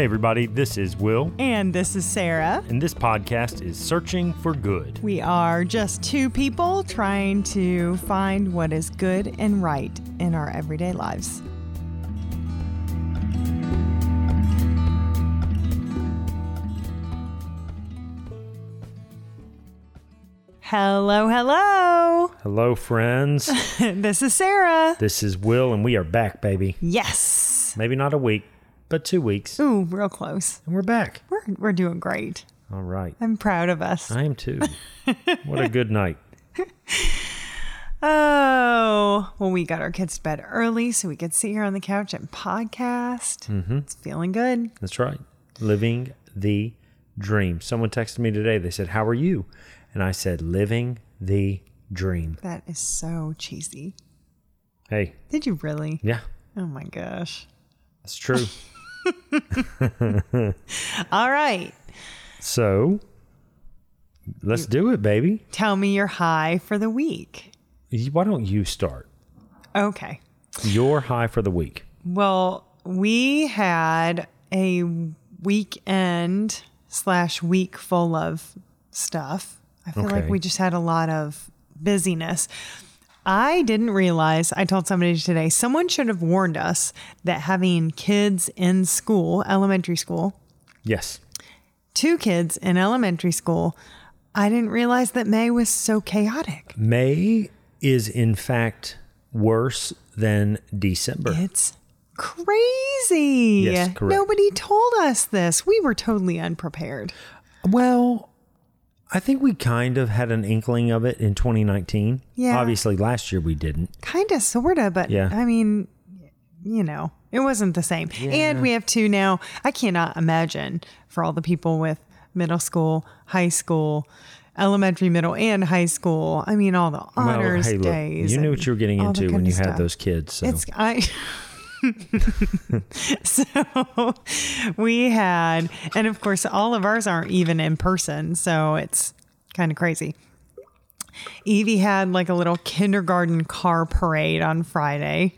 Hey, everybody, this is Will, And this is Sarah. and this podcast is Searching for Good. We are just two people trying to find what is good and right in our everyday lives. Hello, hello. Hello, friends. this is Sarah. this is Will, and we are back, baby. Yes. Maybe not a week, but two weeks. Ooh, real close. And we're back. We're, we're doing great. All right. I'm proud of us. I am too. what a good night. Oh, well, we got our kids to bed early so we could sit here on the couch and podcast. Mm-hmm. It's feeling good. That's right. Living the dream. Someone texted me today. They said, How are you? And I said, Living the dream. That is so cheesy. Hey, Did you really? yeah, Oh my gosh. that's true. All right. so let's do it, baby. Tell me your high for the week. Why don't you start? Okay. Your high for the week. Well, we had a weekend slash week full of stuff. I feel like we just had a lot of busyness. I didn't realize, I told somebody today, someone should have warned us that having kids in school, elementary school, Yes. two kids in elementary school, I didn't realize that May was so chaotic. May is in fact worse than December. It's crazy. Yes, correct. Nobody told us this. We were totally unprepared. Well, I think we kind of had an inkling of it in 2019. Yeah. Obviously, last year we didn't. Kind of, sort of, but Yeah. I mean, you know, it wasn't the same. And we have two now. I cannot imagine for all the people with middle school, high school, elementary, middle, and high school. I mean, all the honors hey, look, days. you knew what you were getting into when you had stuff. those kids. So. It's I. so we had, and of course, all of ours aren't even in person, so it's kind of crazy. Evie had like a little kindergarten car parade on Friday,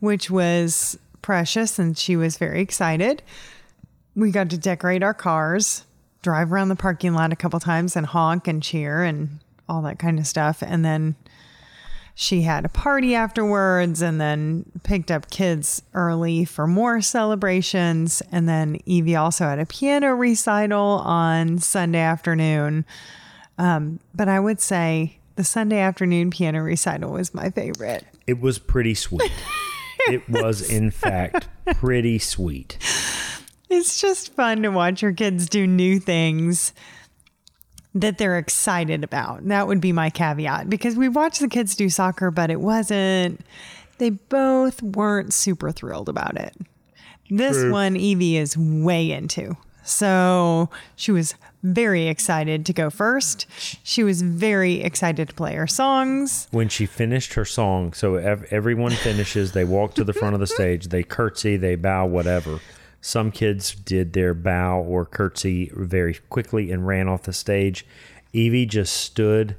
which was precious, and she was very excited. We got to decorate our cars, drive around the parking lot a couple times, and honk and cheer and all that kind of stuff, and then she had a party afterwards and then picked up kids early for more celebrations. And then Evie also had a piano recital on Sunday afternoon. Um, but I would say the Sunday afternoon piano recital was my favorite. it was pretty sweet. it was, in fact, pretty sweet. It's just fun to watch your kids do new things that they're excited about. That would be my caveat because we watched the kids do soccer, but it wasn't, they both weren't super thrilled about it. This True. one, Evie is way into. So she was very excited to go first. She was very excited to play her songs. When she finished her song, so ev- everyone finishes, they walk to the front of the stage, they curtsy, they bow, whatever. Some kids did their bow or curtsy very quickly and ran off the stage. Evie just stood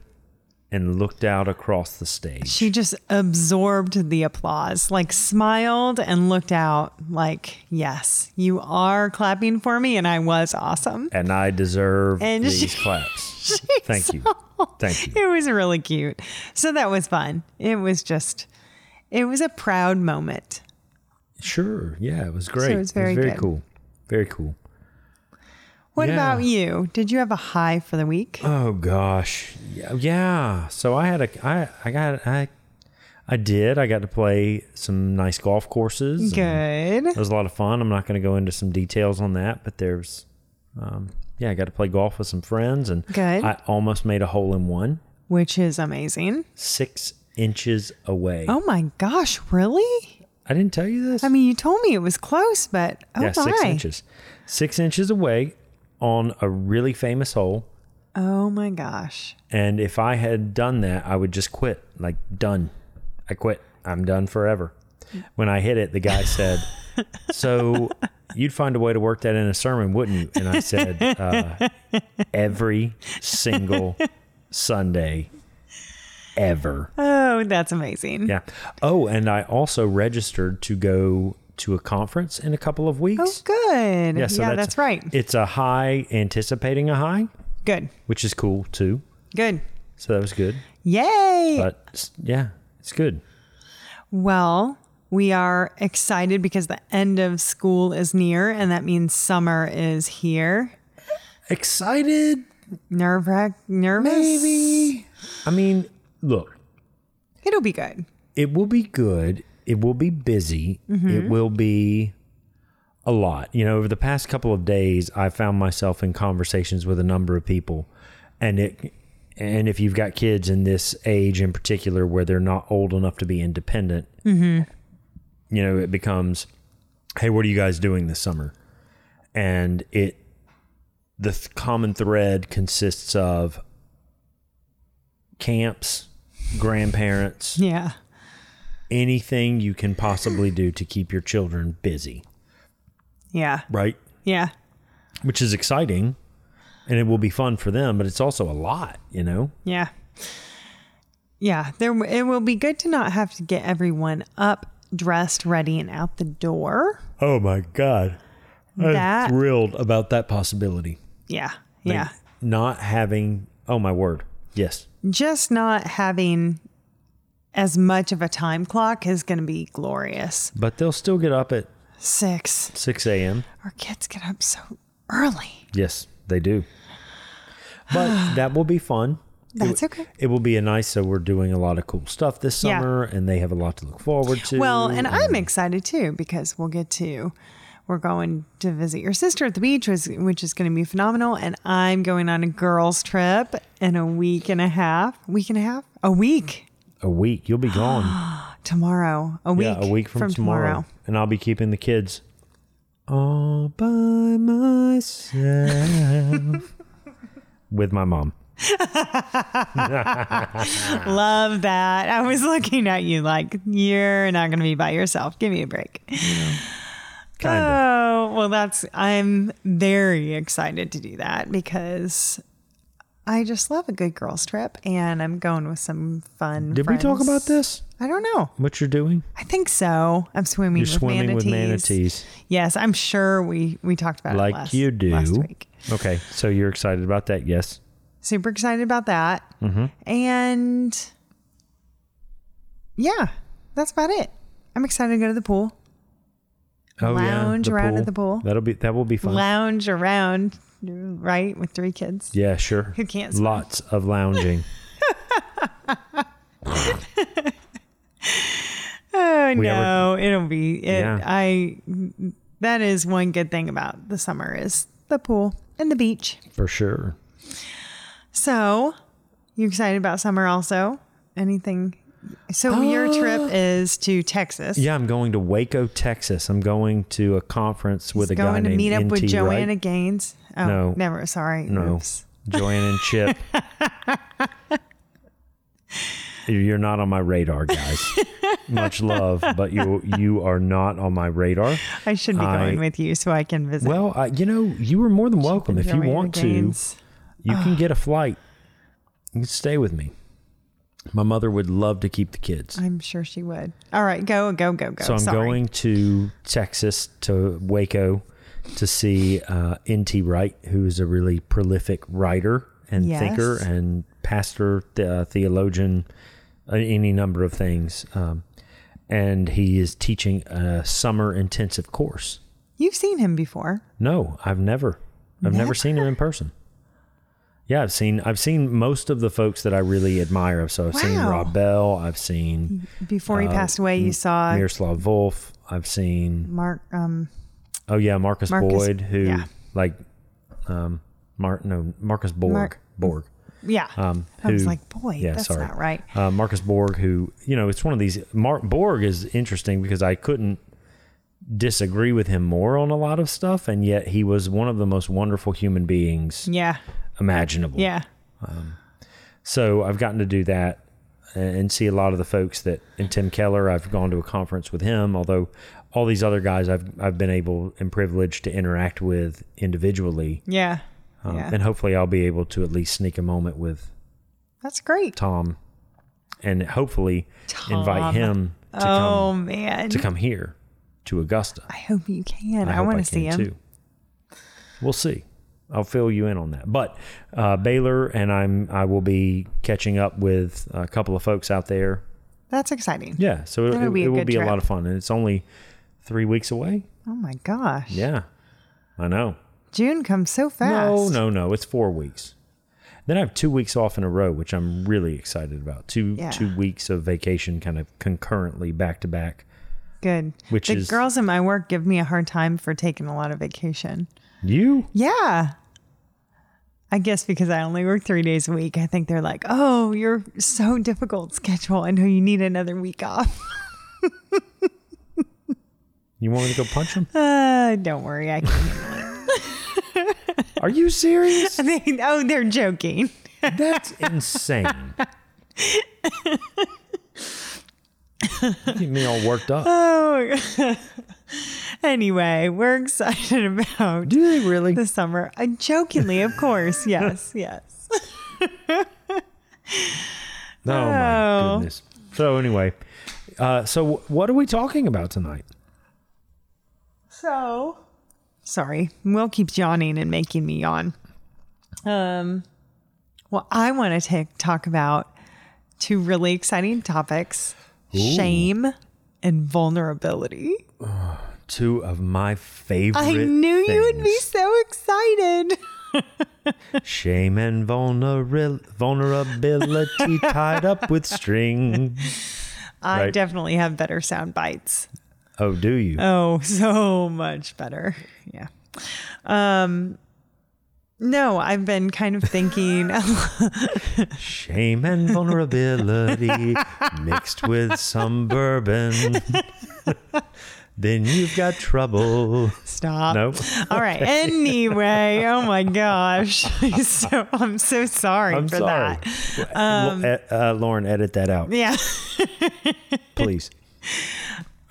and looked out across the stage. She just absorbed the applause, like smiled and looked out like, yes, you are clapping for me. And I was awesome. and I deserve And these she- claps. Thank you. Thank you. It was really cute. So that was fun. It was just, it was a proud moment. Sure. Yeah, it was great. it was very very good. cool. Very cool. What Yeah. about you? Did you have a high for the week? Oh gosh. Yeah, yeah. So I had a I I got I I did. I got to play some nice golf courses. Good. It was a lot of fun. I'm not going to go into some details on that, but there's um yeah, I got to play golf with some friends and Good. I almost made a hole in one Which is amazing. 6 inches away. Oh my gosh, really? I didn't tell you this? I mean, you told me it was close, but oh yeah, my. 6 inches. 6 inches away on a really famous hole. Oh my gosh. And if I had done that, I would just quit. Like, done. I quit. I'm done forever. When I hit it, the guy said, So you'd find a way to work that in a sermon, wouldn't you? And I said, uh, Every single Sunday ever. Oh, that's amazing. Yeah. Oh, and I also registered to go to a conference in a couple of weeks. Oh, good. Yeah, Yeah, so that's, right. It's a high anticipating a high, Good. which is cool too. Good. So that was good. Yay. But yeah, it's good. Well, we are excited because the end of school is near, and that means summer is here. Excited, Nerve wrack, nervous. maybe. I mean, look, It'll be good. it will be good. It will be busy. Mm-hmm. It will be a lot. You know, over the past couple of days, I found myself in conversations with a number of people, and it. And if you've got kids in this age in particular where they're not old enough to be independent, Mm-hmm. you know, it becomes, hey, what are you guys doing this summer? And it, the th- common thread consists of camps, grandparents, Yeah. anything you can possibly do to keep your children busy, Yeah. right? Yeah. Which is exciting and it will be fun for them, but it's also a lot, you know? Yeah. Yeah. There it will be good to not have to get everyone up, dressed, ready, and out the door. Oh my God. I'm thrilled about that possibility. Yeah. Like, Yeah. Not having, oh my word. Yes. Just not having as much of a time clock is going to be glorious. But they'll still get up at Six. 6 a.m. Our kids get up so early. Yes, they do. But that will be fun. That's okay. It will be a nice, so we're doing a lot of cool stuff this Yeah. summer and they have a lot to look forward to. Well, and I'm excited too because we'll get to we're going to visit your sister at the beach, which, which is going to be phenomenal. And I'm going on a girls' trip in a week and a half. Week and a half? A week a week. You'll be gone. tomorrow. A week. yeah, a week from, tomorrow. And I'll be keeping the kids all by myself with my mom. Love that. I was looking at you like you're not going to be by yourself. Give me a break. Kind of. Oh, well, that's, I'm very excited to do that because I just love a good girls' trip and I'm going with some fun. Did we talk about this? I don't know. What you're doing? I think so. I'm swimming, You're with, swimming manatees. with manatees. Yes, I'm sure we, we talked about it Like last, you do. last week. Okay, so you're excited about that? Yes. Super excited about that. Mm-hmm. And yeah, that's about it. I'm excited to go to the pool. Oh Lounge yeah, around pool. at the pool. That'll be that will be fun. Lounge around, right, with three kids. yeah, sure. Who can't swim? Lots of lounging. Oh We ever- no, it'll be it. Yeah. I that is one good thing about the summer is the pool and the beach. For sure. So, you excited about summer also? Anything? So your trip is to Texas. Yeah, I'm going to Waco, Texas. I'm going to a conference with a guy going to named meet up NT with Joanna Wright. Gaines. Oh, No. never. Sorry. No, Oops. Joanna and Chip. You're not on my radar, guys. Much love, but you you are not on my radar. I should be I- going with you so I can visit. Well, uh, you know, you are more than welcome. If you want to, you can get a flight. You can stay with me. My mother would love to keep the kids. I'm sure she would. All right, go, go, go, go. So I'm Sorry. going to Texas to Waco to see uh, N.T. Wright, who is a really prolific writer and Yes. thinker and pastor, uh, theologian, uh, any number of things. Um, and he is teaching a summer intensive course. You've seen him before. No, I've never, I've never, seen him in person. Yeah, I've seen I've seen most of the folks that I really admire. So I've seen Rob Bell, I've seen Before he Uh, passed away, you saw Miroslav Volf, I've seen Mark. Um, Oh yeah, Marcus, Marcus- Boyd, who yeah. like, um, Mar- no Marcus Borg, Mark- Borg. yeah. Um, I was like, boy, yeah, that's sorry. not right. Uh, Marcus Borg, who you know, it's one of these. Mark Borg is interesting because I couldn't disagree with him more on a lot of stuff, and yet he was one of the most wonderful human beings Yeah. Imaginable. Yeah. So I've gotten to do that and see a lot of the folks that and Tim Keller. I've gone to a conference with him, although all these other guys I've I've been able and privileged to interact with individually. Yeah. Um, yeah. And hopefully, I'll be able to at least sneak a moment with That's great. Tom, and hopefully Tom. invite him to oh come man. to come here to Augusta. I hope you can. I, hope want to see can, Too. We'll see. I'll fill you in on that. But uh, Baylor and I'm I will be catching up with a couple of folks out there. That's exciting. Yeah, so it, That'll it, be a it will be a lot of fun, and it's only three weeks away. Oh my gosh. Yeah, I know. June comes so fast. No, no, no. It's four weeks. Then I have two weeks off in a row, which I'm really excited about. Two Yeah. two weeks of vacation, kind of concurrently, back to back. Good. Which the is- girls in my work give me a hard time for taking a lot of vacation. You? Yeah. I guess because I only work three days a week, I think they're like, oh, you're so difficult schedule. I know you need another week off. You want me to go punch him? Uh, don't worry. I can. Are you serious? they, oh, they're joking. That's insane. Get me all worked up. Oh. anyway, we're excited about Do they really? the summer. Uh, jokingly, of course. Yes, yes. Oh my Oh. goodness. So anyway, uh, so what are we talking about tonight? So, sorry, Will keeps yawning and making me yawn. Um, well, I want to take talk about two really exciting topics: shame and vulnerability. Two of my favorite. I knew you would be so excited. Shame and vulnera- vulnerability tied up with string. I Right. definitely have better sound bites. Oh, do you? Oh, so much better. Yeah. Um, no, I've been kind of thinking. Shame and vulnerability mixed with some bourbon. then you've got trouble. Stop. Nope. All right. Anyway, oh my gosh. so I'm so sorry I'm for sorry. that. L- e- uh, Lauren, edit that out, Yeah. please.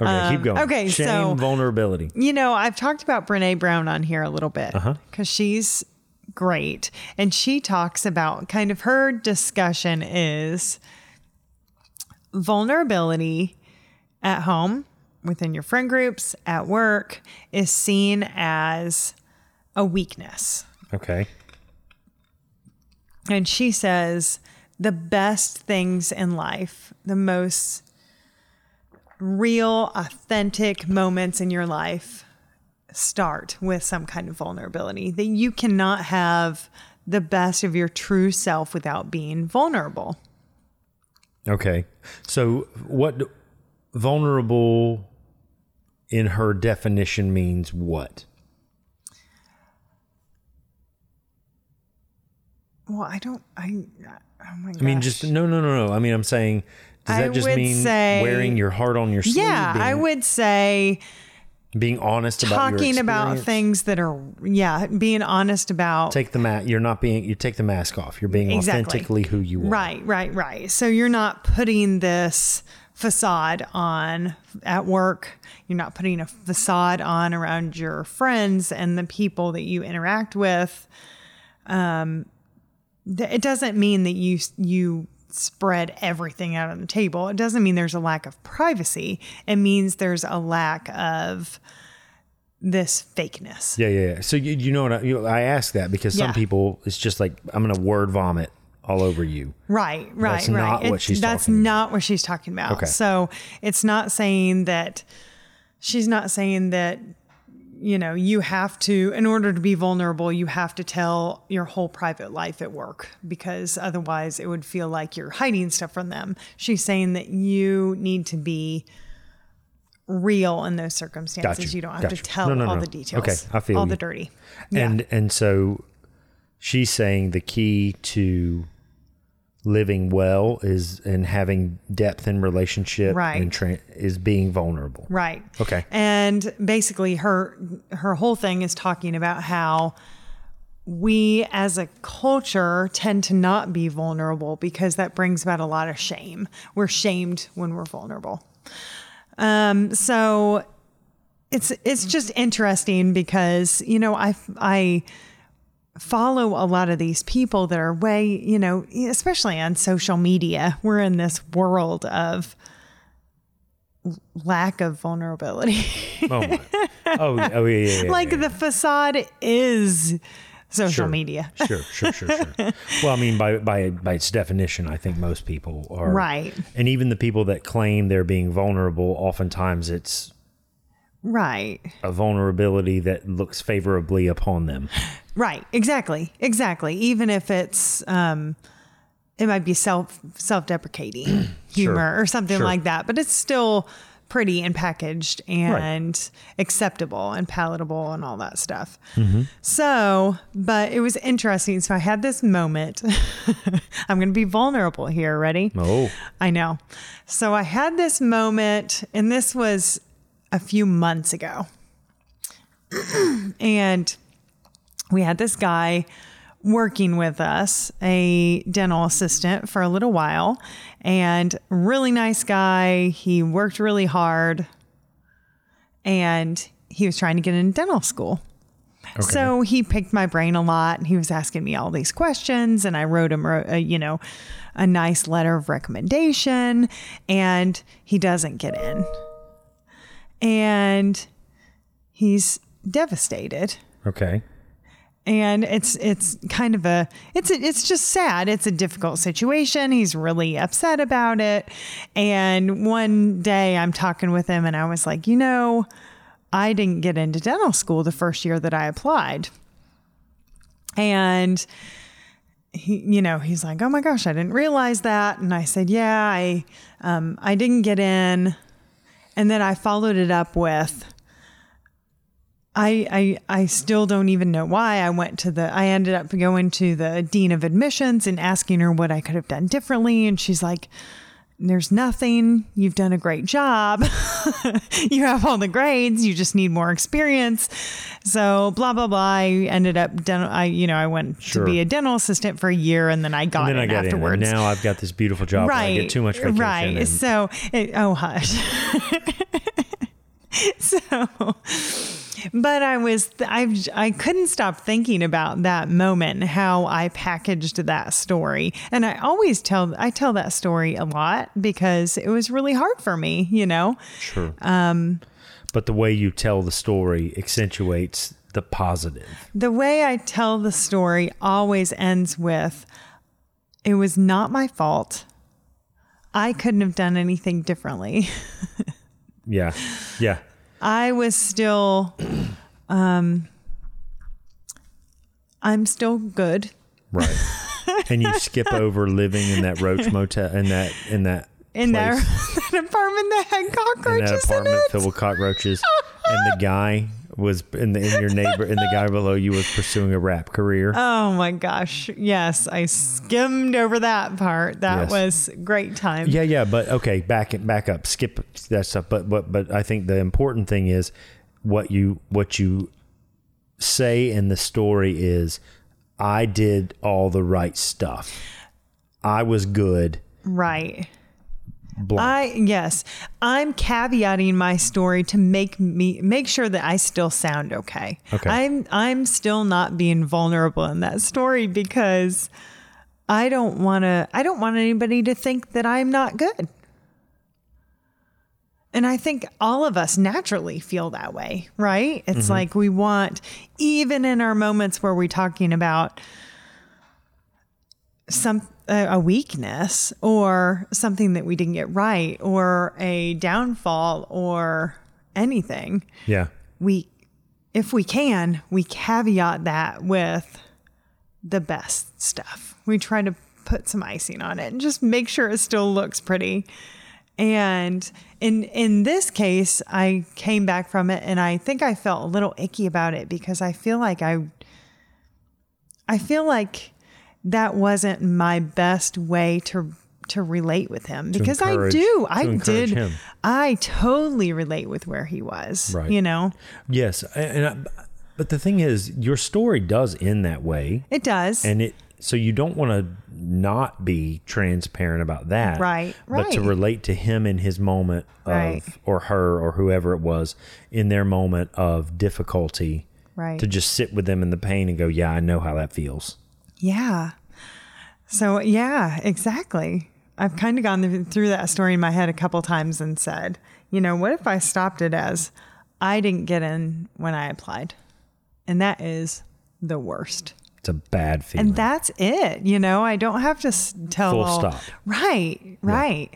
Okay, keep going. Um, okay, Shame, so- vulnerability. You know, I've talked about Brene Brown on here a little bit because Uh-huh. she's great. And she talks about kind of her discussion is vulnerability at home, within your friend groups, at work, is seen as a weakness. Okay. And she says the best things in life, the most real, authentic moments in your life start with some kind of vulnerability. That you cannot have the best of your true self without being vulnerable. Okay. So, what vulnerable in her definition means what? Well, I don't, I, oh my gosh. I mean, just no, no, no, no. I mean, I'm saying, does I just would mean say- wearing your heart on your sleeve? yeah, I would say being honest about talking about things that are, yeah, being honest about Take the mat. You're not being. You take the mask off. You're being Exactly. authentically who you are. Right, right, right. So you're not putting this facade on at work. You're not putting a facade on around your friends and the people that you interact with. Um, it doesn't mean that you you spread everything out on the table. It doesn't mean there's a lack of privacy. It means there's a lack of this fakeness. Yeah, yeah. yeah. So you, you know what? I, you, I ask that because some Yeah. people, it's just like I'm gonna word vomit all over you. Right, right, That's right. not what It's- she's That's about. not what she's talking about. Okay. So it's not saying that she's not saying that you know you have to in order to be vulnerable you have to tell your whole private life at work because otherwise it would feel like you're hiding stuff from them she's saying that you need to be real in those circumstances Gotcha, you don't have gotcha. to tell No, no, all no. the details Okay, I feel all you. the dirty yeah. And and so she's saying the key to living well is and having depth in relationship Right. and tra- is being vulnerable. Right. Okay. And basically her her whole thing is talking about how we as a culture tend to not be vulnerable because that brings about a lot of shame. We're shamed when we're vulnerable. Um so it's it's just interesting because you know I I follow a lot of these people that are way, you know, especially on social media. We're in this world of lack of vulnerability. Oh, my. oh, oh, yeah, yeah, yeah like yeah, the facade is social Sure. media. Sure, sure, sure, sure. well, I mean, by by by its definition, I think most people are Right. and even the people that claim they're being vulnerable, oftentimes it's Right. a vulnerability that looks favorably upon them. Right. Exactly. Exactly. Even if it's um it might be self self deprecating humor or something Sure. like that, but it's still pretty and packaged and acceptable and palatable and all that stuff. Mm-hmm. So, but it was interesting. So I had this moment. I'm going to be vulnerable here. Ready? Oh, I know. So I had this moment, and this was a few months ago. and we had this guy working with us, a dental assistant, for a little while, and really nice guy. He worked really hard, and he was trying to get into dental school. So he picked my brain a lot and he was asking me all these questions and I wrote him a, you know a nice letter of recommendation and he doesn't get in. And he's devastated. okay. And it's it's kind of a it's a, it's just sad. It's a difficult situation. He's really upset about it. And one day I'm talking with him and I was like, "You know, I didn't get into dental school the first year that I applied. And he, you know, he's like, "Oh my gosh, I didn't realize that." And I said, "Yeah, I, um, I didn't get in." And then I followed it up with, I, I, I still don't even know why I went to the. I ended up going to the dean of admissions and asking her what I could have done differently, and she's like, "There's nothing. You've done a great job. you have all the grades. You just need more experience." So blah blah blah. I ended up dental. I you know I went Sure. to be a dental assistant for a year, and then I got And then I got afterwards. in, and now I've got this beautiful job. where I get too much vacation. Right. and- So, it, oh, hush. so, but I was, I, I couldn't stop thinking about that moment, how I packaged that story. And I always tell, I tell that story a lot because it was really hard for me, you know? Sure. Um, but the way you tell the story accentuates the positive. The way I tell the story always ends with, it was not my fault. I couldn't have done anything differently. Yeah. Yeah. I was still, um, I'm still good. Right. and you skip over living in that roach motel in that in that In that, that apartment that had in that cockroaches in, apartment it. filled with cockroaches, and the guy was in the in your neighbor in the guy below you was pursuing a rap career. Oh my gosh. Yes, I skimmed over that part. That Yes. was great time. Yeah, yeah, but okay, back back up, skip that stuff. But but but I think the important thing is what you what you say in the story is I did all the right stuff. I was good. Right. I yes, I'm caveating my story to make me make sure that I still sound okay. Okay. I'm I'm still not being vulnerable in that story because I don't want to I don't want anybody to think that I'm not good. And I think all of us naturally feel that way, right? It's mm-hmm. like we want even in our moments where we're talking about some a weakness or something that we didn't get right or a downfall or anything yeah. we if we can we caveat that with the best stuff we try to put some icing on it and just make sure it still looks pretty and in in this case i came back from it and i think i felt a little icky about it because i feel like i i feel like that wasn't my best way to to relate with him because I do I did him. I totally relate with where he was Right. you know Yes, and I, but the thing is, your story does end that way, it does and it so you don't want to not be transparent about that, Right, But to relate to him in his moment of Right. or her or whoever it was in their moment of difficulty, right to just sit with them in the pain and go, yeah, I know how that feels. Yeah so yeah exactly I've kind of gone through that story in my head a couple times and said, you know, what if I stopped it as I didn't get in when I applied? And that is the worst. It's a bad feeling. And that's it. You know, I don't have to tell Full all- stop. Right, right.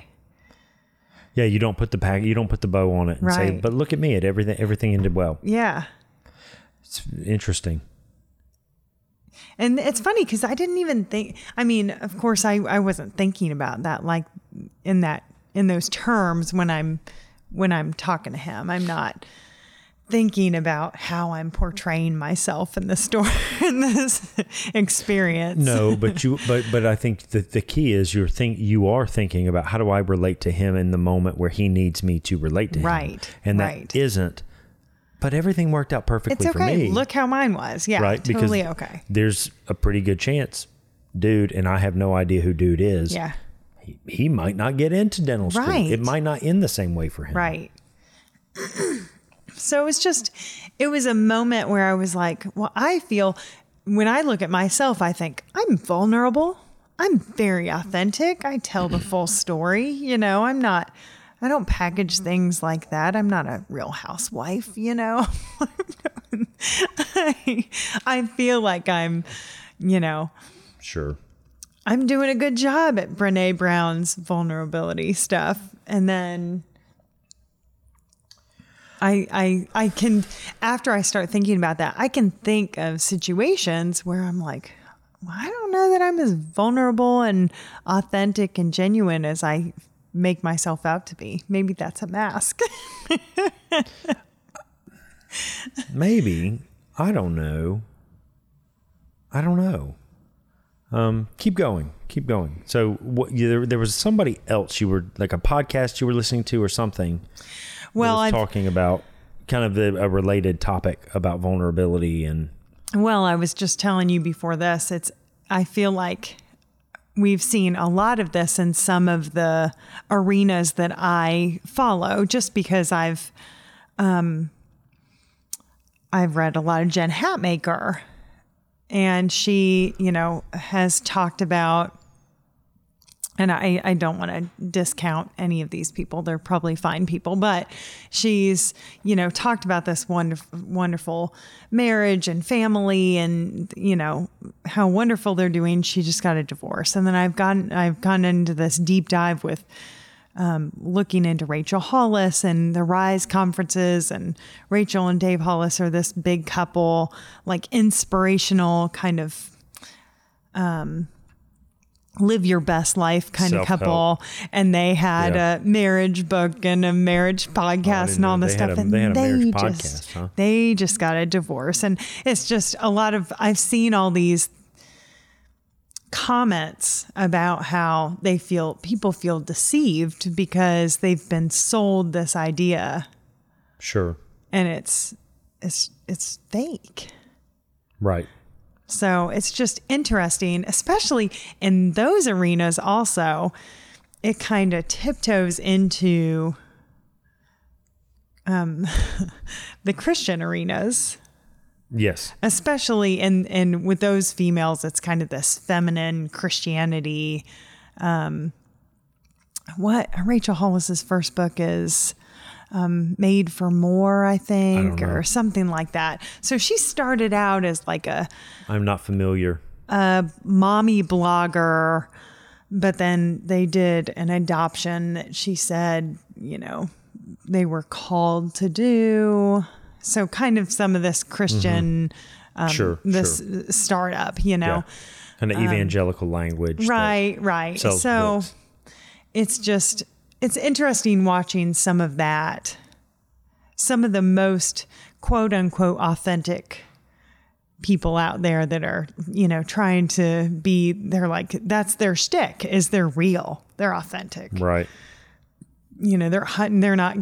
yeah, you don't put the pack, you don't put the bow on it and say, "But look at me, it everything everything ended well." Yeah. It's interesting. And it's funny because I didn't even think. I mean, of course, I, I wasn't thinking about that like in that in those terms when I'm when I'm talking to him. I'm not thinking about how I'm portraying myself in this story in this experience. No, but you but but I think the the key is you're think you are thinking about how do I relate to him in the moment where he needs me to relate to him. Right, And that right. not but everything worked out perfectly it's for okay. me. Look how mine was. Yeah, right? totally because okay. there's a pretty good chance dude and I have no idea who dude is. Yeah, He, he might not get into dental school. Right. It might not end the same way for him. right. so it was just, it was a moment where I was like, well, I feel when I look at myself, I think I'm vulnerable. I'm very authentic. I tell the full story. You know, I'm not, I don't package mm-hmm. things like that. I'm not a real housewife, you know. I, I feel like I'm, you know, Sure. I'm doing a good job at Brene Brown's vulnerability stuff. And then I I I can after I start thinking about that, I can think of situations where I'm like, well, I don't know that I'm as vulnerable and authentic and genuine as I make myself out to be. Maybe that's a mask. Maybe. I don't know. I don't know. Um, keep going. Keep going. So, what? You, there, there was somebody else you were like a podcast you were listening to or something. well, was I've talking about kind of the, a related topic about vulnerability and Well, I was just telling you before this, it's I feel like we've seen a lot of this in some of the arenas that I follow just because I've um I've read a lot of Jen Hatmaker. And she, you know, has talked about and I, I don't want to discount any of these people. They're probably fine people, but she's, you know, talked about this wonderful, wonderful marriage and family and, you know, how wonderful they're doing. She just got a divorce. And then I've gotten, I've gone into this deep dive with um, looking into Rachel Hollis and the Rise conferences. And Rachel and Dave Hollis are this big couple, like inspirational kind of live your best life kind of Self-help. couple. And they had Yeah. a marriage book and a marriage podcast didn't and all this stuff a- and they had a marriage just podcast, huh? they just got a divorce. And it's just a lot of i've seen all these comments about how they feel people feel deceived because they've been sold this idea. Sure, and it's it's it's fake. Right, so it's just interesting, especially in those arenas, also, it kind of tiptoes into um, the Christian arenas, yes, especially in, in with those females, it's kind of this feminine Christianity. Um, what Rachel Hollis's first book is um, Made for More, I think, know. or something like that. So she started out as like a I'm not familiar. A mommy blogger, but then they did an adoption that she said, you know, they were called to do. So kind of some of this Christian, um, Sure, this sure. startup, you know. Yeah. An evangelical language. Right, right. So books. it's just it's interesting watching some of that. Some of the most quote unquote authentic people out there that are, you know, trying to be they're like that's their shtick is they're real. They're authentic. right. You know, they're hunting they're not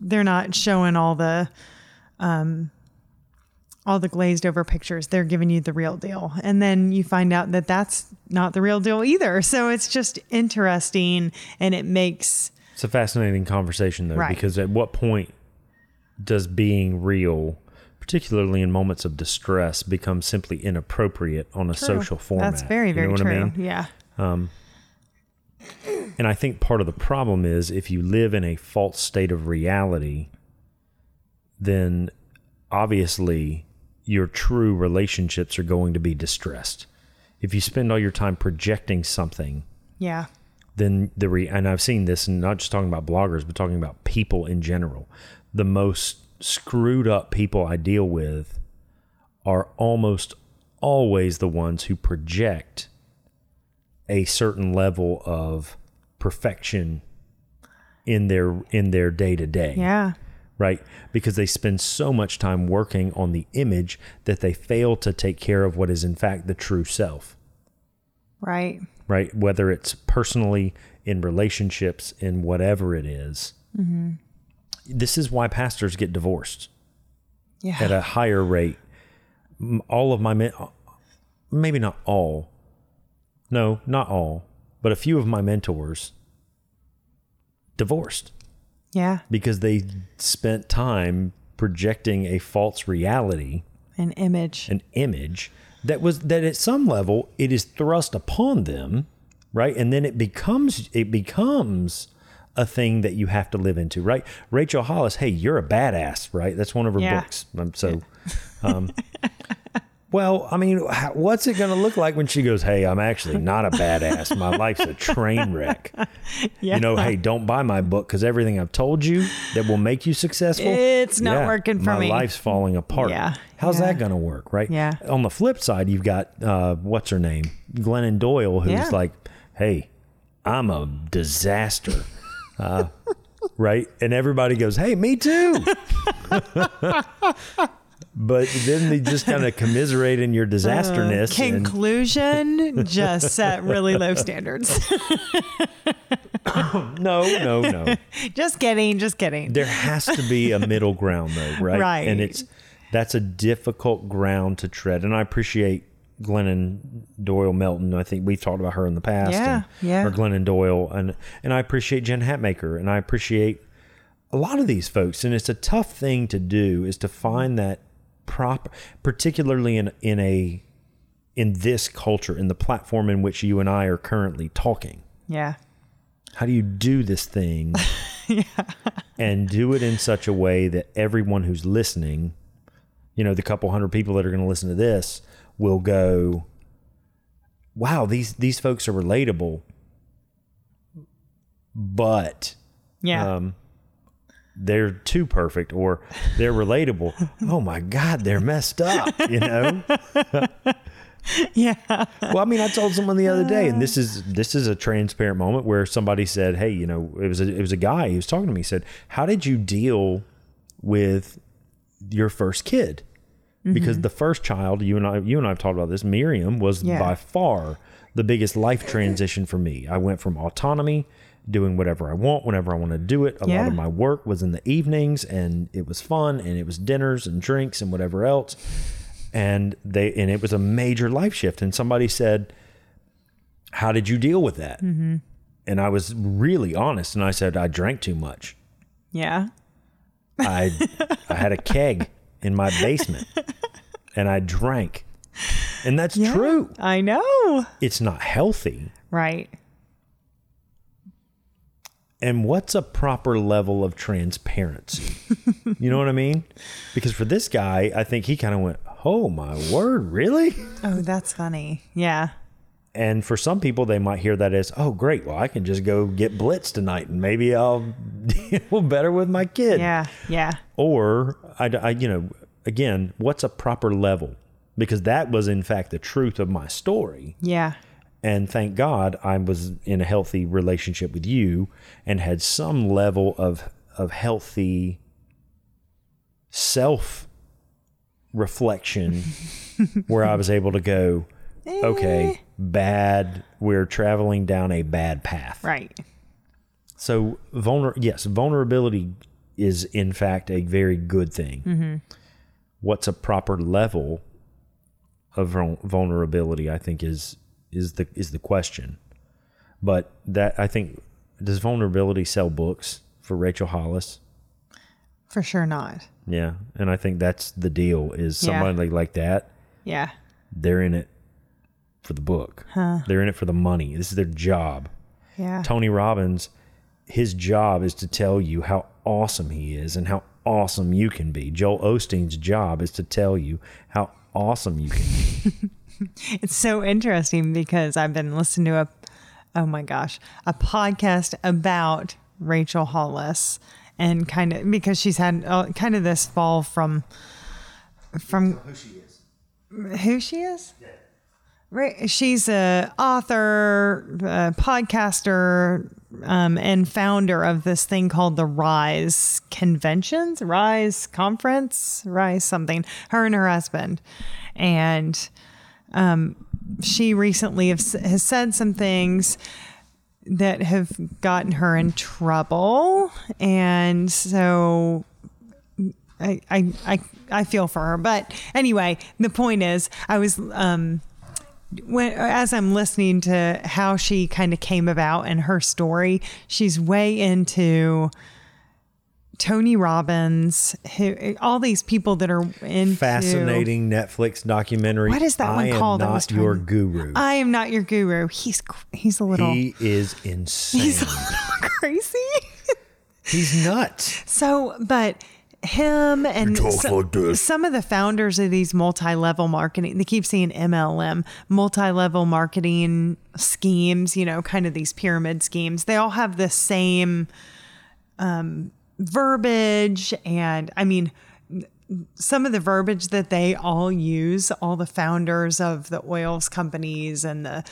they're not showing all the um all the glazed over pictures. They're giving you the real deal. And then you find out that that's not the real deal either. So it's just interesting and it makes It's a fascinating conversation though, Right. because at what point does being real, particularly in moments of distress, become simply inappropriate on a social format? That's very, You know very true. I mean? Yeah. Um, and I think part of the problem is if you live in a false state of reality, then obviously your true relationships are going to be distressed. If you spend all your time projecting something, Yeah. then the re- and I've seen this, and not just talking about bloggers, but talking about people in general. The most screwed up people I deal with are almost always the ones who project a certain level of perfection in their in their day to day Yeah. Right? Because they spend so much time working on the image that they fail to take care of what is, in fact, the true self, Right. right? Whether it's personally, in relationships, in whatever it is. Mm-hmm. This is why pastors get divorced Yeah. at a higher rate. All of my men, uh, maybe not all, no, not all, but a few of my mentors divorced yeah. because they spent time projecting a false reality, An image. an image that was that at some level it is thrust upon them, right? And then it becomes it becomes a thing that you have to live into, right? Rachel Hollis, hey, you're a badass, right? That's one of her Yeah. books. Um, so, um, well, I mean, what's it going to look like when she goes, "Hey, I'm actually not a badass. My life's a train wreck." yeah. You know, hey, don't buy my book because everything I've told you that will make you successful, It's not working for my me. My life's falling apart. Yeah, How's yeah. that going to work, right? Yeah. On the flip side, you've got uh, what's her name, Glennon Doyle, who's Yeah. like, "Hey, I'm a disaster," uh, right? And everybody goes, "Hey, me too." but then they just kind of commiserate in your uh, disasterness. and, Conclusion just set really low standards. no, no, no. just kidding. Just kidding. there has to be a middle ground though right Right. and it's that's a difficult ground to tread and i appreciate glennon doyle melton i think we've talked about her in the past Yeah, and, yeah. or glennon doyle and and i appreciate jen hatmaker and i appreciate a lot of these folks and it's a tough thing to do is to find that proper particularly in in a in this culture in the platform in which you and i are currently talking Yeah. how do you do this thing yeah. and do it in such a way that everyone who's listening you know the couple hundred people that are going to listen to this will go wow these these folks are relatable but Yeah. um they're too perfect or they're relatable oh my god they're messed up you know yeah. well, I mean, I told someone the other day, and this uh. is this is a transparent moment where somebody said, "Hey, you know, it was a, it was a guy. He was talking to me. He said, "How did you deal with your first kid?" Because mm-hmm. the first child, you and I, you and I have talked about this. Miriam was Yeah. by far the biggest life transition for me. I went from autonomy, doing whatever I want whenever I want to do it. A lot of my work was in the evenings, and it was fun, and it was dinners and drinks and whatever else and they and it was a major life shift and somebody said how did you deal with that mm-hmm. and i was really honest and i said i drank too much Yeah. i i had a keg in my basement and i drank and that's Yeah. true I know. it's not healthy Right. And what's a proper level of transparency you know what i mean because for this guy i think he kind of went oh my word really Oh, that's funny. Yeah. And for some people, they might hear that as, oh, great. Well, I can just go get blitz tonight and maybe I'll deal better with my kid. Yeah. Yeah. Or, I, I, you know, again, what's a proper level? Because that was, in fact, the truth of my story. Yeah. And thank God I was in a healthy relationship with you and had some level of, of healthy self reflection where I was able to go, eh. okay, bad. We're traveling down a bad path. Right. So, vulner- yes, vulnerability is in fact a very good thing. Mm-hmm. What's a proper level of vulnerability? I think is is the is the question. But that I think does vulnerability sell books for Rachel Hollis? For sure not. Yeah, and I think that's the deal. Is Yeah. somebody like that? Yeah. They're in it for the book. They're in it for the money. This is their job. Yeah. Tony Robbins, his job is to tell you how awesome he is and how awesome you can be. Joel Osteen's job is to tell you how awesome you can be. It's so interesting because I've been listening to a, oh my gosh, a podcast about Rachel Hollis and kind of because she's had uh, kind of this fall from, from Who she is. who she is. Yeah. Right, she's a author, a podcaster, um, and founder of this thing called the Rise Conventions, Rise Conference, Rise something. Her and her husband, and um, she recently have, has said some things that have gotten her in trouble, and so I, I, I, I feel for her. But anyway, the point is, I was, um, when, as I'm listening to how she kind of came about and her story, she's way into Tony Robbins, who, all these people that are into Fascinating Netflix documentary. What is that I one called? I was Not trying your guru. I am not your guru. He's he's a little he is insane. he's a little crazy. He's nuts. So, but him and so- like some of the founders of these multi-level marketing, they keep saying MLM, multi-level marketing schemes, you know, kind of these pyramid schemes. They all have the same um, verbiage. And I mean, some of the verbiage that they all use, all the founders of the oils companies and the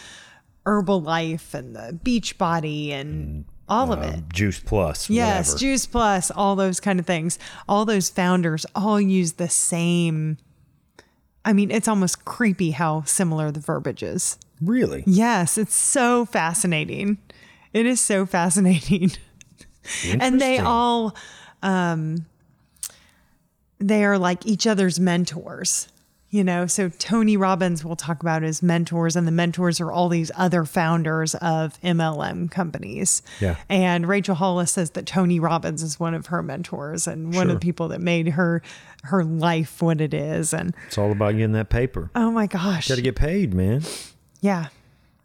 Herbalife and the Beachbody and all of it. Um, Juice Plus. Yes, whatever. Juice Plus, all those kind of things. All those founders all use the same. I mean, it's almost creepy how similar the verbiage is. Really? Yes, it's so fascinating. It is so fascinating. and they all um they are like each other's mentors you know so tony robbins will talk about his mentors and the mentors are all these other founders of mlm companies Yeah. and rachel hollis says that tony robbins is one of her mentors and one of the people that made her her life what it is and It's all about getting that paper. oh my gosh Got to get paid, man. yeah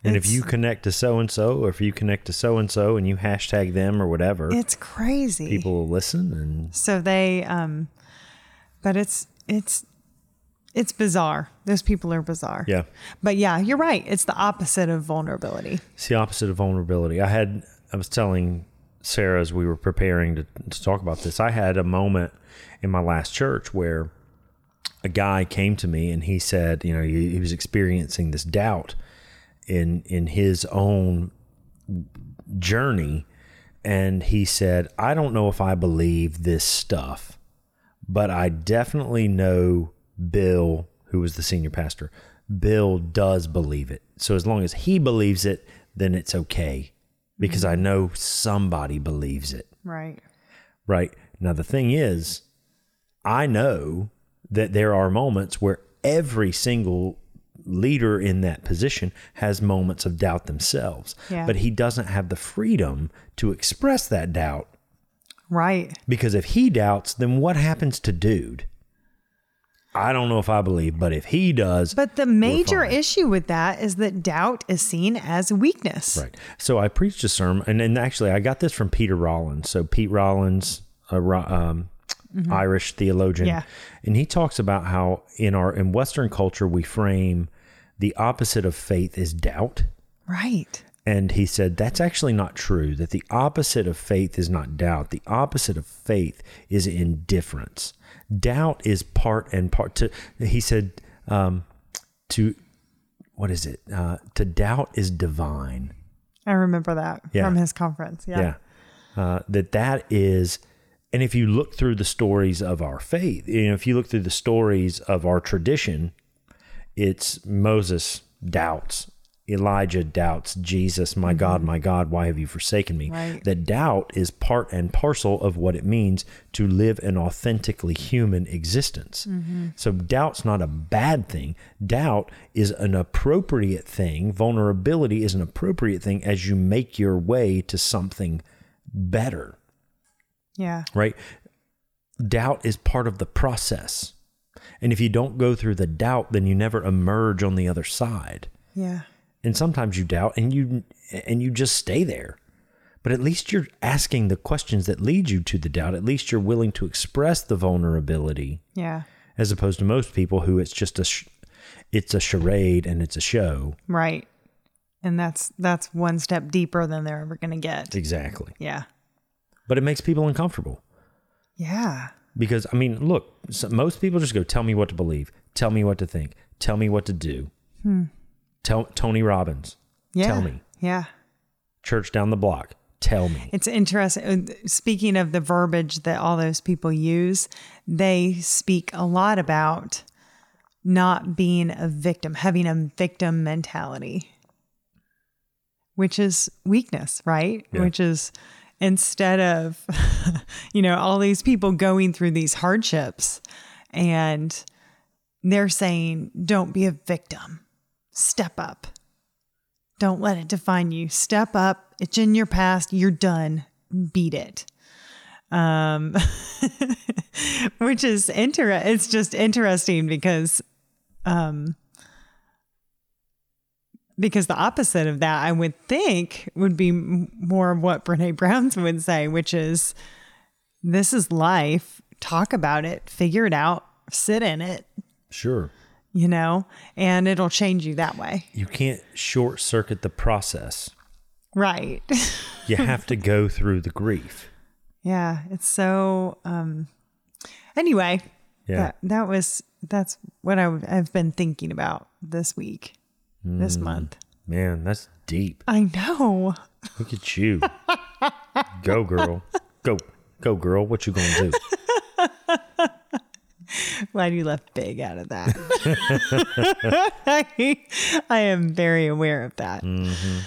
And if you connect to so and so, or if you connect to so and so, and you hashtag them or whatever, it's crazy people will listen. And So they, um, but it's it's it's bizarre. Those people are bizarre. yeah, But yeah, you're right. It's the opposite of vulnerability. it's the opposite of vulnerability. I had, I was telling Sarah as we were preparing to, to talk about this, I had a moment in my last church where a guy came to me and he said, you know, he, he was experiencing this doubt in in his own journey and he said, I don't know if I believe this stuff, but I definitely know Bill, who was the senior pastor, Bill does believe it. So as long as he believes it, then it's okay because I know somebody believes it. Right. Right. Now, the thing is, I know that there are moments where every single leader in that position has moments of doubt themselves, Yeah. but he doesn't have the freedom to express that doubt Right. because if he doubts, then what happens to dude? I don't know if I believe, but if he does, But the major issue with that is that doubt is seen as weakness. Right. So I preached a sermon, and, and actually I got this from Peter Rollins. So Pete Rollins, a um, Irish theologian, Yeah. and he talks about how in our in Western culture we frame the opposite of faith is doubt. Right. And he said that's actually not true. That the opposite of faith is not doubt. The opposite of faith is indifference. Doubt is part and part. To he said um, to what is it? Uh, to doubt is divine. I remember that Yeah. from his conference. Yeah. Yeah. Uh, that that is, and if you look through the stories of our faith, you know, if you look through the stories of our tradition, it's Moses doubts, Elijah doubts, Jesus, my mm-hmm. God, my God, why have you forsaken me? Right. That doubt is part and parcel of what it means to live an authentically human existence. Mm-hmm. So doubt's not a bad thing. Doubt is an appropriate thing. Vulnerability is an appropriate thing as you make your way to something better, Yeah. right? Doubt is part of the process. And if you don't go through the doubt, then you never emerge on the other side Yeah. and sometimes you doubt and you and you just stay there. But at least you're asking the questions that lead you to the doubt. At least you're willing to express the vulnerability Yeah. as opposed to most people who it's just a sh- it's a charade and it's a show. Right. And that's that's one step deeper than they're ever going to get. Exactly. Yeah. But it makes people uncomfortable Yeah. Because I mean, look, so most people just go tell me what to believe, tell me what to think, tell me what to do. Tell Tony Robbins, Yeah. tell me. Yeah. Church down the block, tell me. It's interesting. uh, Speaking of the verbiage that all those people use, they speak a lot about not being a victim, having a victim mentality, which is weakness, right? Yeah. Which is instead of, you know, all these people going through these hardships and they're saying, don't be a victim, step up. Don't let it define you. Step up. It's in your past. You're done. Beat it. Um, which is inter. It's just interesting because, um, because the opposite of that, I would think, would be more of what Brene Brown's would say, which is, "This is life. Talk about it. Figure it out. Sit in it. Sure. You know, and it'll change you that way." You can't short circuit the process. Right. You have to go through the grief. Yeah, it's so. Um, anyway, Yeah. that that was that's what I, I've been thinking about this week, this hmm. month. Man, that's deep. I know. Look at you. go, girl. Go. Go, girl. What you gonna do? Glad you left big out of that. I, I am very aware of that. Mm-hmm.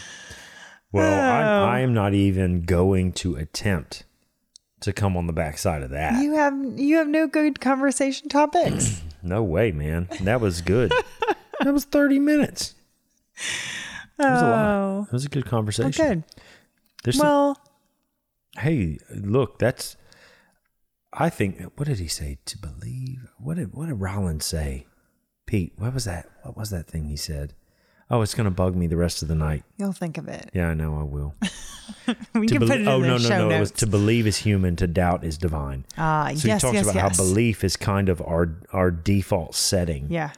Well, Oh. I'm, I am not even going to attempt to come on the backside of that. You have you have no good conversation topics. No way, man. That was good. that was 30 minutes. That was a lot. oh, It was a good conversation. good. There's some- Well, hey, look, that's. I think. What did he say? To believe. What did What did Rollins say? Pete, what was that? What was that thing he said? Oh, it's gonna bug me the rest of the night. you'll think of it. Yeah, I know. I will. We To can put belie- it in oh the no, no, show no! It was to believe is human, to doubt is divine. Ah, So yes, he talks yes, about yes. how belief is kind of our our default setting. Yeah.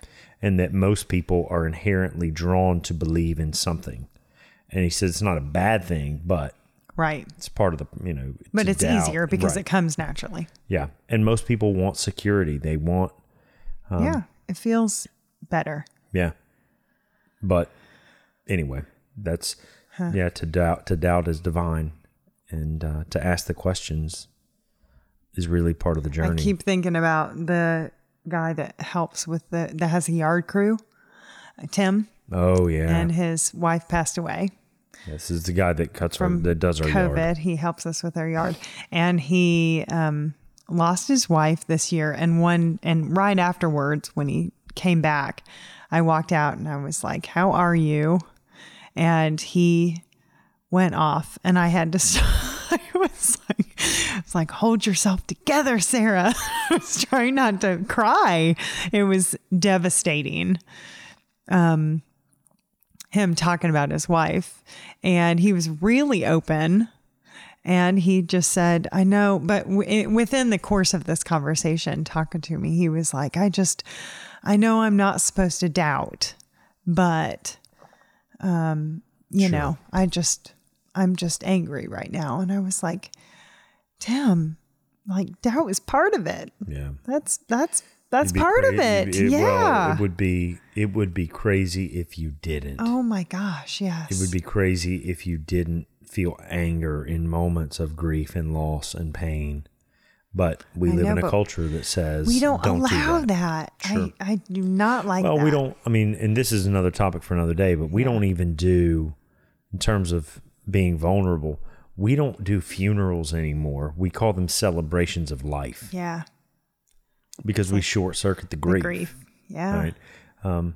And that most people are inherently drawn to believe in something. And he says it's not a bad thing, but Right. it's part of the you know. But it's doubt. easier because Right. it comes naturally. yeah, and most people want security. They want Um, yeah. It feels better. yeah, but anyway, that's yeah. To doubt to doubt is divine, and uh, to ask the questions is really part of the journey. I keep thinking about the guy that helps with the that has a yard crew, Tim, oh yeah, and his wife passed away this is the guy that cuts our, from that does our COVID. yard. He helps us with our yard, and he um, lost his wife this year. And one and right afterwards, when he came back, I walked out and I was like, "How are you?" And he went off, and I had to. Stop. I was like, "It's like hold yourself together, Sarah." I was trying not to cry. It was devastating Um, him talking about his wife and he was really open and he just said i know but w- within the course of this conversation talking to me he was like i just i know i'm not supposed to doubt but um you Sure. know i just i'm just angry right now and i was like tim like doubt is part of it Yeah. that's that's that's part of cra- it, well, yeah it would be it would be crazy if you didn't. oh my gosh yes It would be crazy if you didn't feel anger in moments of grief and loss and pain. But we I live know, in a culture that says We don't, do allow that. that. Sure. I, I do not like Well, that. we don't. I mean, and this is another topic for another day. But we don't even do, in terms of being vulnerable. We don't do funerals anymore. We call them celebrations of life Yeah. because we short circuit the The grief. grief. Yeah. Right. Um,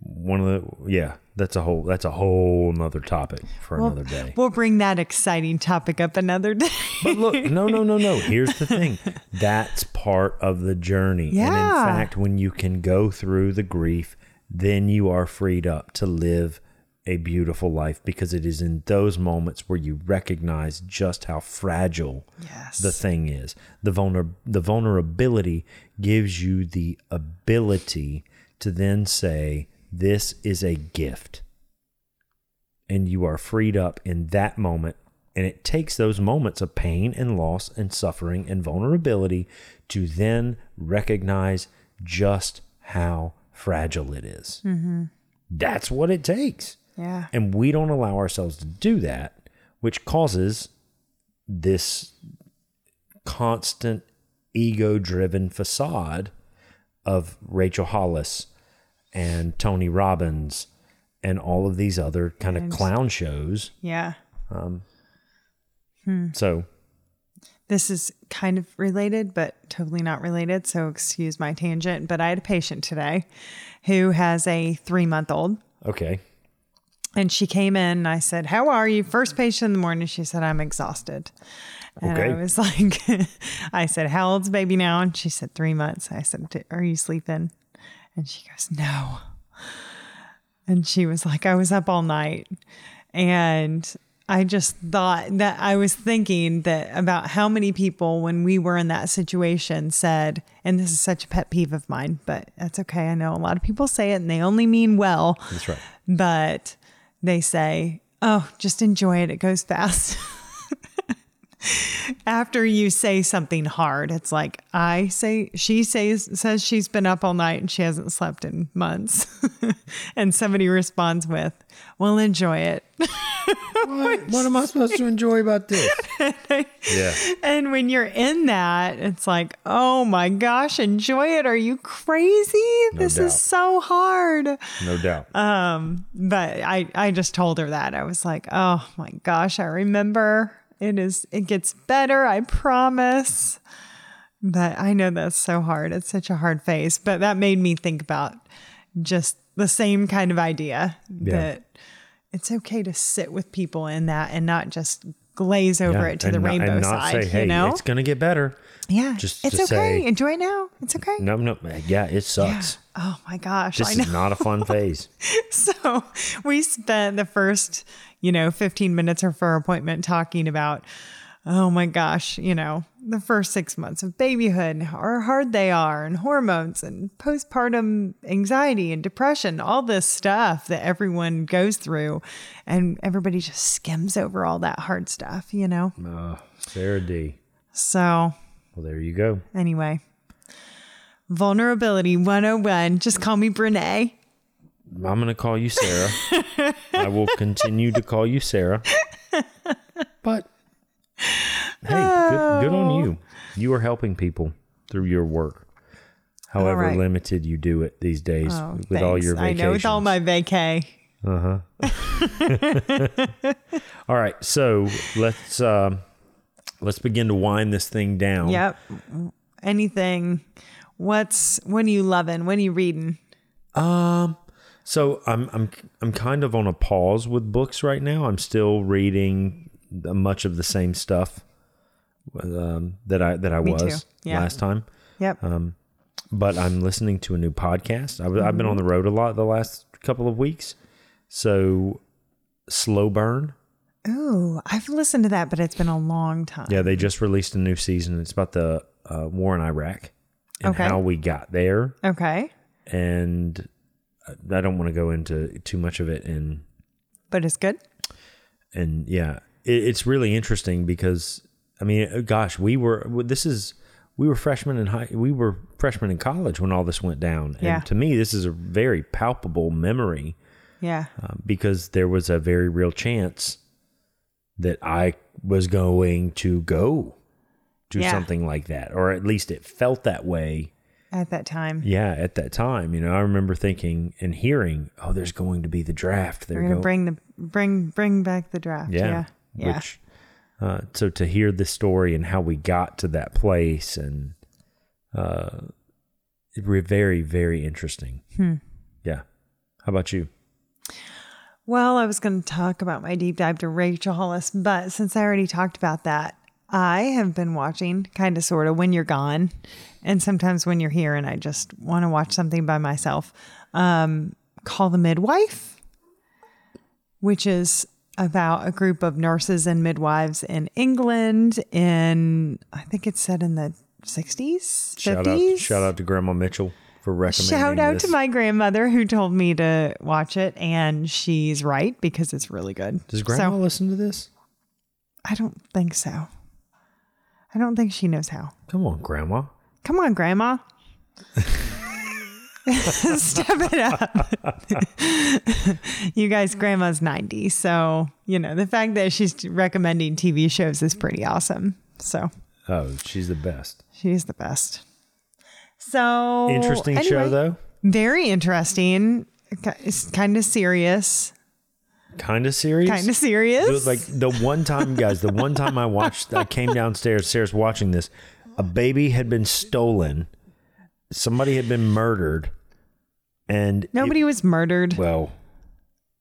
one of the yeah, that's a whole that's a whole another topic for We'll- another day. We'll bring that exciting topic up another day. But look, no, no, no, no. Here's the thing. That's part of the journey. And in fact, when you can go through the grief, then you are freed up to live a beautiful life because it is in those moments where you recognize just how fragile Yes. the thing is. The vulner the vulnerability gives you the ability to then say this is a gift. And you are freed up in that moment and it takes those moments of pain and loss and suffering and vulnerability to then recognize just how fragile it is. Mm-hmm. That's what it takes. Yeah. And we don't allow ourselves to do that, which causes this constant ego driven facade of Rachel Hollis and Tony Robbins and all of these other kind of clown shows. Yeah. Um, hmm. So, This is kind of related, but totally not related. So excuse my tangent. But I had a patient today who has a three month old. okay. And she came in and I said, How are you? First patient in the morning. She said, I'm exhausted. And Okay. I was like, I said, How old's the baby now? And she said, Three months. I said, Are you sleeping? And she goes, No. And she was like, I was up all night. And I just thought that I was thinking that about how many people, when we were in that situation, said, and this is such a pet peeve of mine, but that's okay. I know a lot of people say it and they only mean well That's right. but they say, "Oh, just enjoy it. It goes fast." After you say something hard, it's like I say she says says she's been up all night and she hasn't slept in months. and somebody responds with, "Well, enjoy it." What, what am I supposed to enjoy about this? yeah. and when you're in that, it's like, "Oh my gosh, enjoy it. Are you crazy? this doubt. is so hard." No doubt. Um, but I, I just told her that. I was like, oh my gosh, I remember. It is it gets better, I promise. But I know that's so hard. It's such a hard phase. But that made me think about just the same kind of idea that it's okay to sit with people in that and not just glaze over Yeah, it to the not- rainbow side. say, hey, you know? it's going to get better. yeah. just it's okay. say- Enjoy now. It's okay. No, no. Yeah, it sucks. Oh my gosh. This is not a fun phase. So we spent the first, you know, 15 minutes of our appointment talking about, oh my gosh, you know, the first six months of babyhood, how hard they are, and hormones and postpartum anxiety and depression, all this stuff that everyone goes through. And everybody just skims over all that hard stuff, you know? Uh, Sarah D. So Well, there you go. anyway, vulnerability 101. Just call me Brene. I'm going to call you Sarah. I will continue to call you Sarah. But hey, good, good on you. You are helping people through your work. However right. limited you do it these days Oh, with all thanks. your I know with all my vacay. Uh huh. all right, so let's um let's begin to wind this thing down. Yep. Anything. What's what are you loving? What are you reading? Um, so I'm I'm I'm kind of on a pause with books right now. I'm still reading much of the same stuff um, that I that I Me was. Yeah. last time. Yep. But I'm listening to a new podcast. I, have been on the Mm-hmm. road a lot the last couple of weeks. So slow burn. Ooh, I've listened to that, but it's been a long time. Yeah, they just released a new season. It's about the uh, war in Iraq and Okay. how we got there. Okay. And I don't want to go into too much of it and But it's good. and yeah, it, it's really interesting because I mean, uh, gosh, we were this is we were freshmen in high we were freshmen in college when all this went down, and Yeah. to me, this is a very palpable memory Yeah. uh, because there was a very real chance that I was going to go to Yeah. something like that, or at least it felt that way. At that time. Yeah, at that time, you know, I remember thinking and hearing, "Oh, there's going to be the draft." They're We're gonna bring the bring bring back the draft. yeah, Yeah. Yeah. Which, uh, so to hear the story and how we got to that place and uh, very very interesting. Hmm. Yeah. How about you? Well, I was going to talk about my deep dive to Rachel Hollis, but since I already talked about that, I have been watching kind of sort of when you're gone and sometimes when you're here and I just want to watch something by myself. Um, Call the Midwife. which is about a group of nurses and midwives in England in, I think it's set in the 60s, 50s. Shout out, shout out to Grandma Mitchell for recommending. Shout out this. to my grandmother who told me to watch it, and she's right because it's really good. Does Grandma So, listen to this? I don't think so. I don't think she knows how. Come on, Grandma. Come on, Grandma. Step it up. you guys, Grandma's 90. So, you know, the fact that she's recommending TV shows is pretty awesome. So, Oh, she's the best. she's the best. So, Interesting show though. Very interesting. It's kind of serious. Kind of serious. Kind of It serious. was like the one time, guys, the one time I watched, I came downstairs, Sarah's watching this. A baby had been stolen. Somebody had been murdered. And it- Nobody was murdered. well,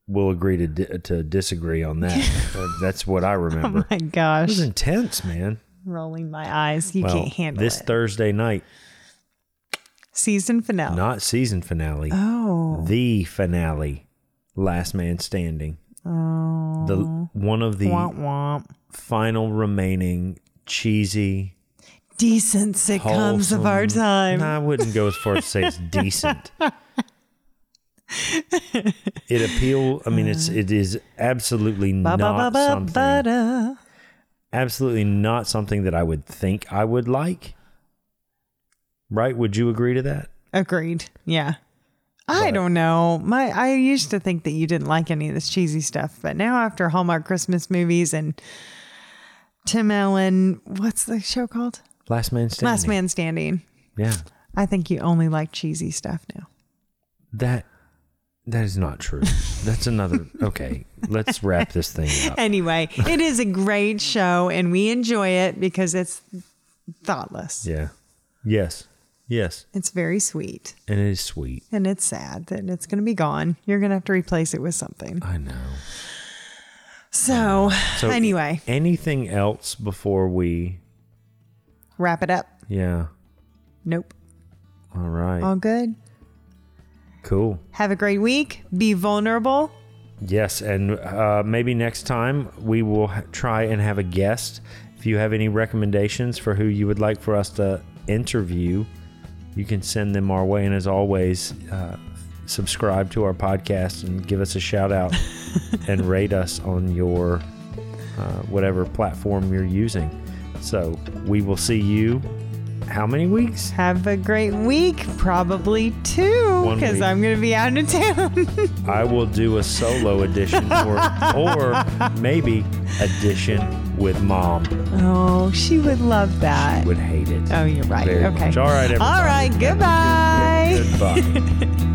we'll agree to di- to disagree on that. That's what I remember. oh my It gosh. was intense, man. Rolling my eyes. You Well, can't handle this it. Thursday night, Season finale. not season finale, oh. the finale, Last Man Standing. Oh. The one of the Womp womp. final remaining cheesy Decent sitcoms of our time. I wouldn't go as far as to say it's decent. It appeal. I mean, it's it is absolutely Ba, ba, ba, not ba, something. da. Absolutely not something that I would think I would like. Right? Would you agree to that? Agreed. Yeah. I But- don't know. My I used to think that you didn't like any of this cheesy stuff, but now after Hallmark Christmas movies and Tim Allen, what's the show called? Last man standing. Last Man Standing. Yeah. I think you only like cheesy stuff now. That that is not true. That's another. Okay, let's wrap this thing up. Anyway, it is a great show and we enjoy it because it's thoughtless. Yeah. Yes. Yes. It's very sweet And it is sweet. and it's sad that it's going to be gone. You're going to have to replace it with something. I know. So, So anyway, anything else before we? wrap it up. Yeah. Nope. All right. All good. Cool. Have a great week. Be vulnerable. Yes, and uh, maybe next time we will ha- try and have a guest. If you have any recommendations for who you would like for us to interview, you can send them our way. And as always, uh, subscribe to our podcast and give us a shout out and rate us on your uh, whatever platform you're using. So we will see you. How many weeks? Have a great week. Probably two, because. I'm going to be out of town. I will do a solo edition or, or maybe edition with mom. oh, she would love that. Would hate it. Oh, you're right. Very okay. much. All right, everybody. All right. Goodbye. Goodbye.